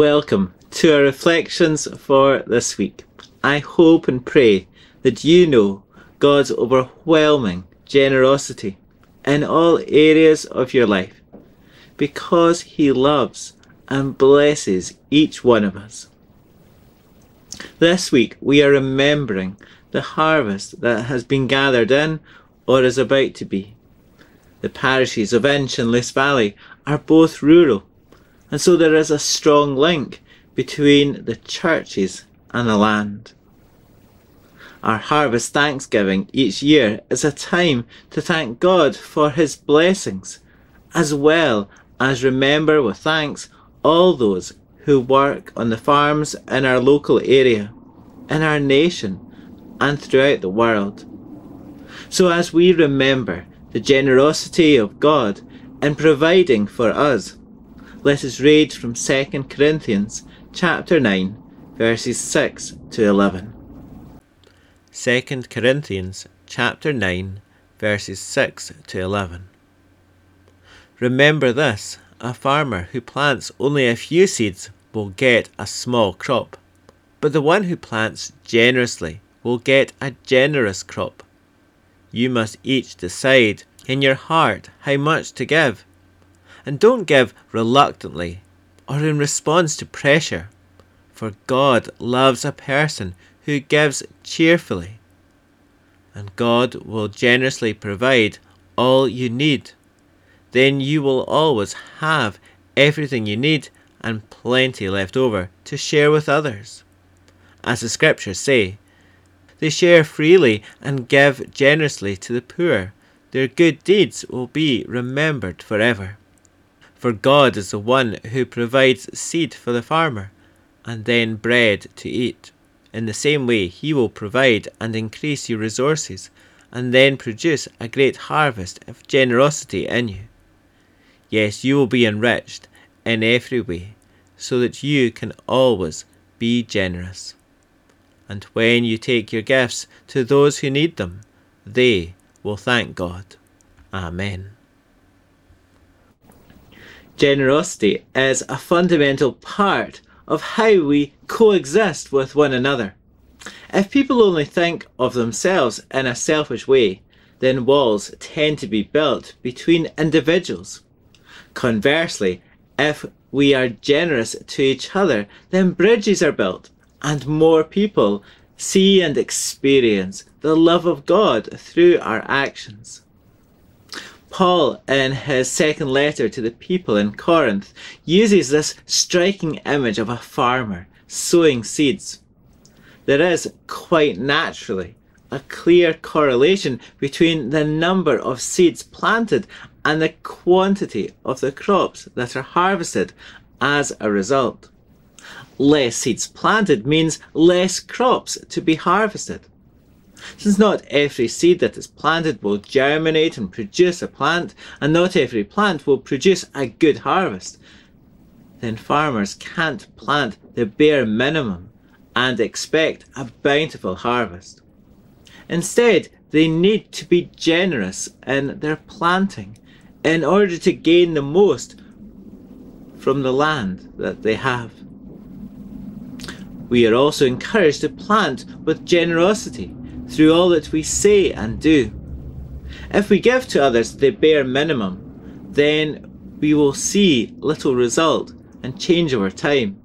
Welcome to our reflections for this week. I hope and pray that you know God's overwhelming generosity in all areas of your life because He loves and blesses each one of us. This week we are remembering the harvest that has been gathered in or is about to be. The parishes of Inch and Luce Valley are both rural, and so there is a strong link between the churches and the land. Our harvest thanksgiving each year is a time to thank God for His blessings, as well as remember with thanks all those who work on the farms in our local area, in our nation, and throughout the world. So as we remember the generosity of God in providing for us, let us read from 2 Corinthians chapter 9 verses 6 to 11. 2 Corinthians chapter 9 verses 6 to 11. Remember this, a farmer who plants only a few seeds will get a small crop, but the one who plants generously will get a generous crop. You must each decide in your heart how much to give. And don't give reluctantly or in response to pressure, for God loves a person who gives cheerfully. And God will generously provide all you need. Then you will always have everything you need and plenty left over to share with others. As the scriptures say, they share freely and give generously to the poor. Their good deeds will be remembered forever. For God is the one who provides seed for the farmer and then bread to eat. In the same way, He will provide and increase your resources and then produce a great harvest of generosity in you. Yes, you will be enriched in every way so that you can always be generous and when you take your gifts to those who need them, they will thank God. Amen. Generosity is a fundamental part of how we coexist with one another. If people only think of themselves in a selfish way, then walls tend to be built between individuals. Conversely, if we are generous to each other, then bridges are built and more people see and experience the love of God through our actions. Paul, in his second letter to the people in Corinth, uses this striking image of a farmer sowing seeds. There is, quite naturally, a clear correlation between the number of seeds planted and the quantity of the crops that are harvested as a result less seeds planted means less crops to be harvested. Since not every seed that is planted will germinate and produce a plant, and not every plant will produce a good harvest, then farmers can't plant the bare minimum and expect a bountiful harvest. Instead, they need to be generous in their planting in order to gain the most from the land that they have. We are also encouraged to plant with generosity through all that we say and do. If we give to others the bare minimum, then we will see little result and change over time.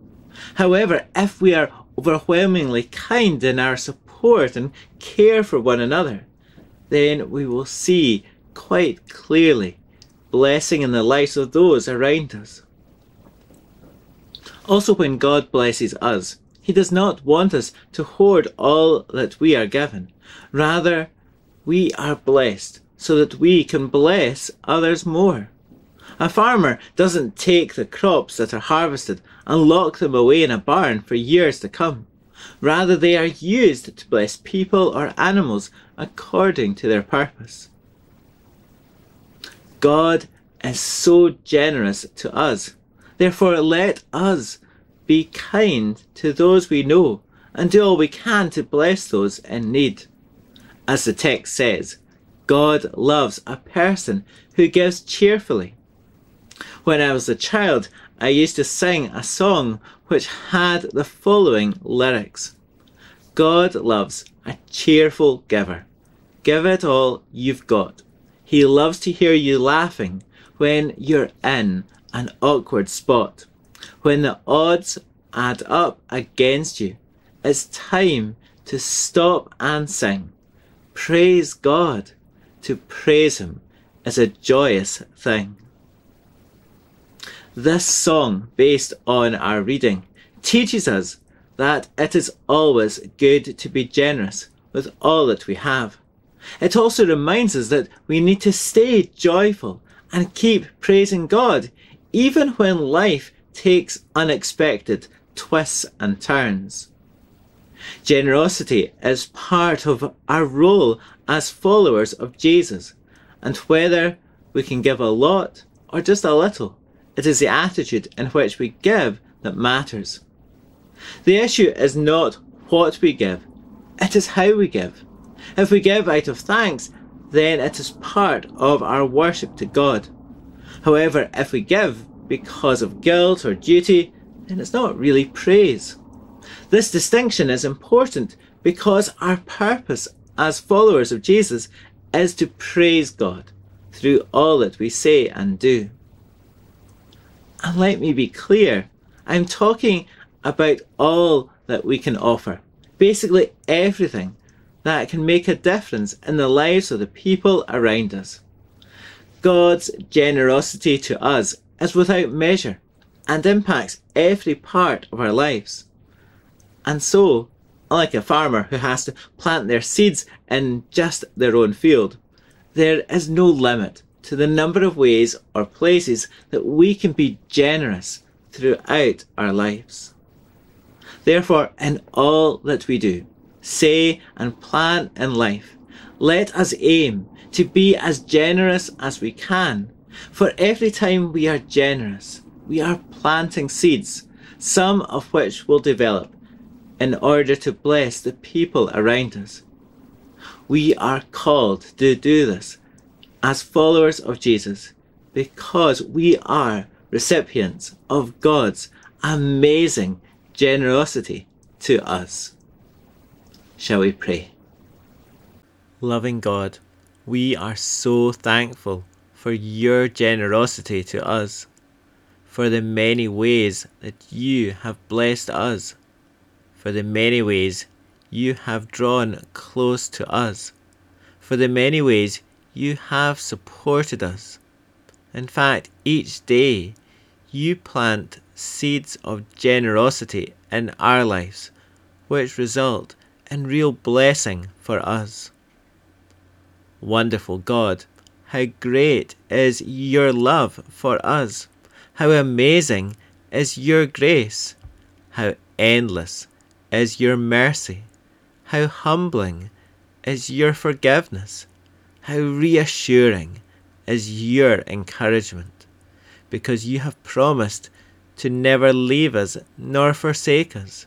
However, if we are overwhelmingly kind in our support and care for one another, then we will see quite clearly blessing in the lives of those around us. Also, when God blesses us, he does not want us to hoard all that we are given. Rather, we are blessed so that we can bless others more. A farmer doesn't take the crops that are harvested and lock them away in a barn for years to come. Rather, they are used to bless people or animals according to their purpose. God is so generous to us. Therefore, let us be kind to those we know and do all we can to bless those in need. As the text says, God loves a person who gives cheerfully. When I was a child, I used to sing a song which had the following lyrics God loves a cheerful giver. Give it all you've got. He loves to hear you laughing when you're in an awkward spot. When the odds add up against you, it's time to stop and sing. Praise God. To praise Him is a joyous thing. This song, based on our reading, teaches us that it is always good to be generous with all that we have. It also reminds us that we need to stay joyful and keep praising God, even when life takes unexpected twists and turns. Generosity is part of our role as followers of Jesus, and whether we can give a lot or just a little, it is the attitude in which we give that matters. The issue is not what we give, it is how we give. If we give out of thanks, then it is part of our worship to God. However, if we give because of guilt or duty, then it's not really praise. This distinction is important because our purpose as followers of Jesus is to praise God through all that we say and do. And let me be clear, I'm talking about all that we can offer. Basically everything that can make a difference in the lives of the people around us. God's generosity to us is without measure and impacts every part of our lives. And so, like a farmer who has to plant their seeds in just their own field, there is no limit to the number of ways or places that we can be generous throughout our lives. Therefore, in all that we do, say and plan in life, let us aim to be as generous as we can. For every time we are generous, we are planting seeds, some of which will develop in order to bless the people around us. We are called to do this as followers of Jesus because we are recipients of God's amazing generosity to us. Shall we pray? Loving God, we are so thankful for your generosity to us, for the many ways that you have blessed us, for the many ways you have drawn close to us, for the many ways you have supported us. In fact, each day you plant seeds of generosity in our lives, which result in real blessing for us. Wonderful God, how great is your love for us! How amazing is your grace! How endless is your mercy! How humbling is your forgiveness! How reassuring is your encouragement, because you have promised to never leave us nor forsake us.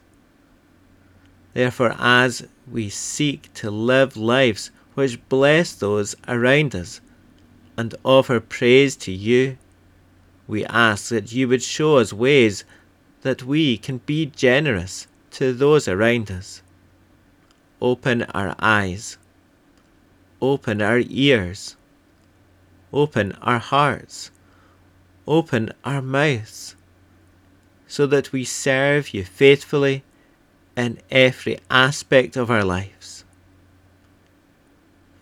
Therefore, as we seek to live lives which bless those around us and offer praise to you, we ask that you would show us ways that we can be generous to those around us. Open our eyes Open our ears. Open our hearts. Open our mouths. So that we serve you faithfully in every aspect of our lives.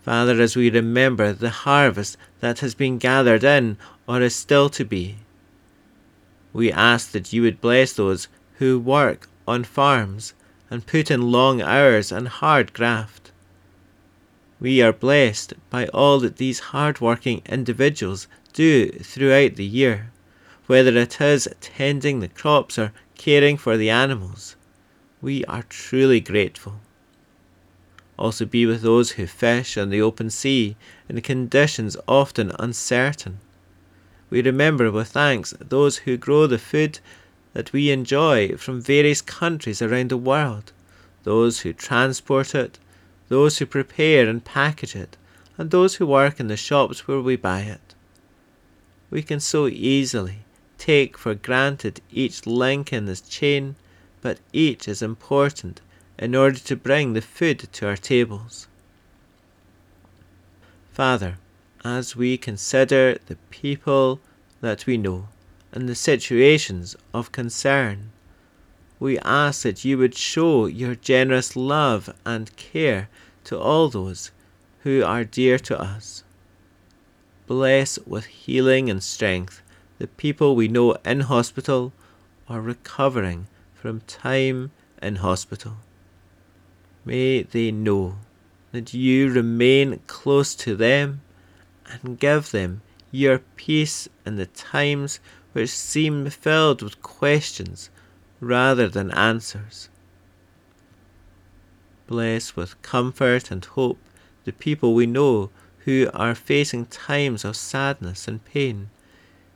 Father, as we remember the harvest that has been gathered in or is still to be, we ask that you would bless those who work on farms and put in long hours and hard graft. We are blessed by all that these hard-working individuals do throughout the year, whether it is tending the crops or caring for the animals. We are truly grateful. Also be with those who fish on the open sea in conditions often uncertain. We remember with thanks those who grow the food that we enjoy from various countries around the world, those who transport it, those who prepare and package it, and those who work in the shops where we buy it. We can so easily take for granted each link in this chain, but each is important in order to bring the food to our tables. Father, as we consider the people that we know and the situations of concern, we ask that you would show your generous love and care to all those who are dear to us. Bless with healing and strength the people we know in hospital or recovering from time in hospital. May they know that you remain close to them and give them your peace in the times which seem filled with questions rather than answers. Bless with comfort and hope the people we know who are facing times of sadness and pain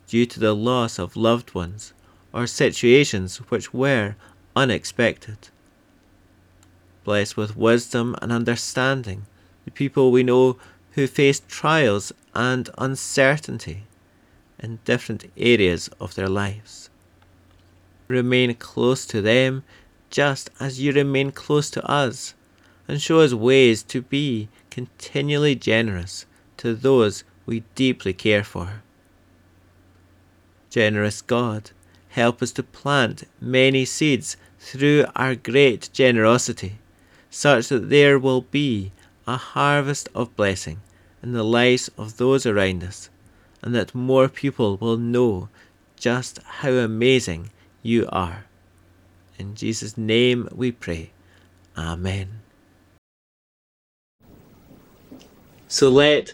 due to the loss of loved ones or situations which were unexpected. Bless with wisdom and understanding the people we know who face trials and uncertainty in different areas of their lives. Remain close to them just as you remain close to us, and show us ways to be continually generous to those we deeply care for. Generous God, help us to plant many seeds through our great generosity, such that there will be a harvest of blessing in the lives of those around us, and that more people will know just how amazing you are. In Jesus' name we pray. Amen. So let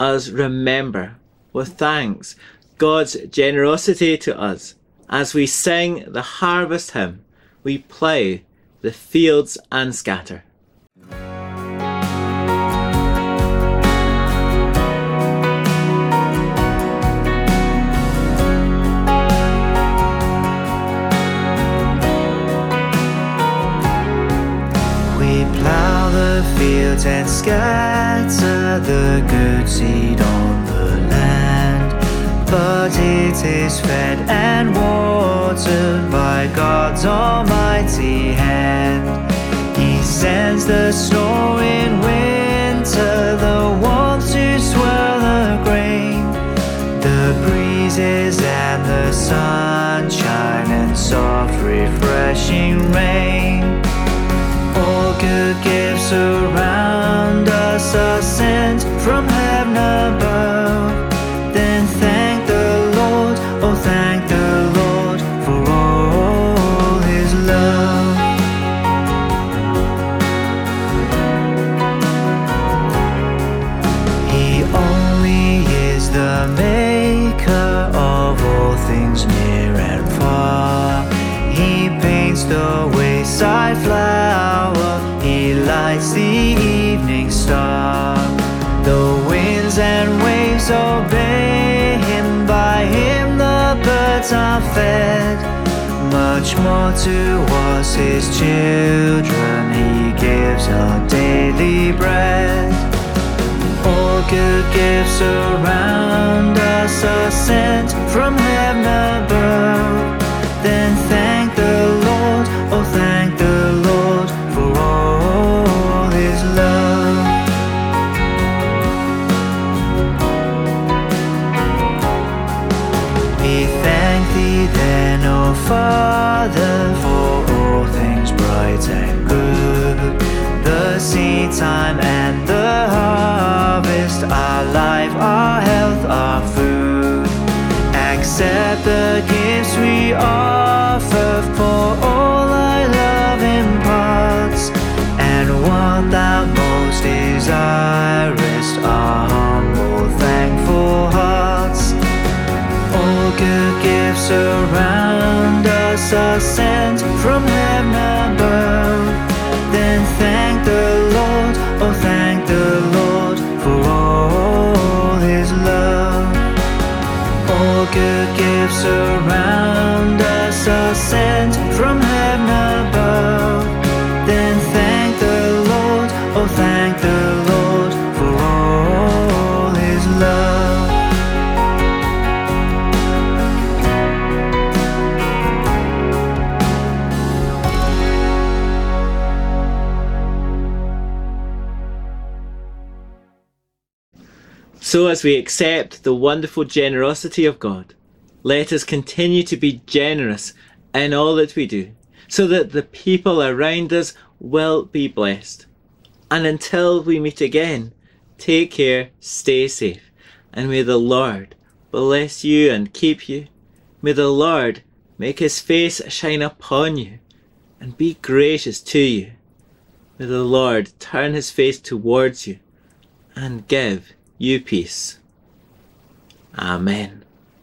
us remember with thanks God's generosity to us as we sing the harvest hymn, we plough the fields and scatter. Fields and scatter the good seed on the land. But it is fed and watered by God's almighty hand. He sends the snow in winter, the warmth to swell the grain, the breezes and the sunshine and soft refreshing rain gifts around us are sent from heaven above. Much more to us, his children, he gives our daily bread. All good gifts around us are sent from heaven That the gifts we offer for all our love imparts, and what thou most desirest are humble, thankful hearts. All good gifts around us are sent from heaven above. Then thank the gifts around us are sent from heaven above. Then thank the Lord, oh thank the Lord for all His love. So, as we accept the wonderful generosity of God, let us continue to be generous in all that we do, so that the people around us will be blessed. And until we meet again, take care, stay safe, and may the Lord bless you and keep you. May the Lord make his face shine upon you and be gracious to you. May the Lord turn his face towards you and give you peace. Amen.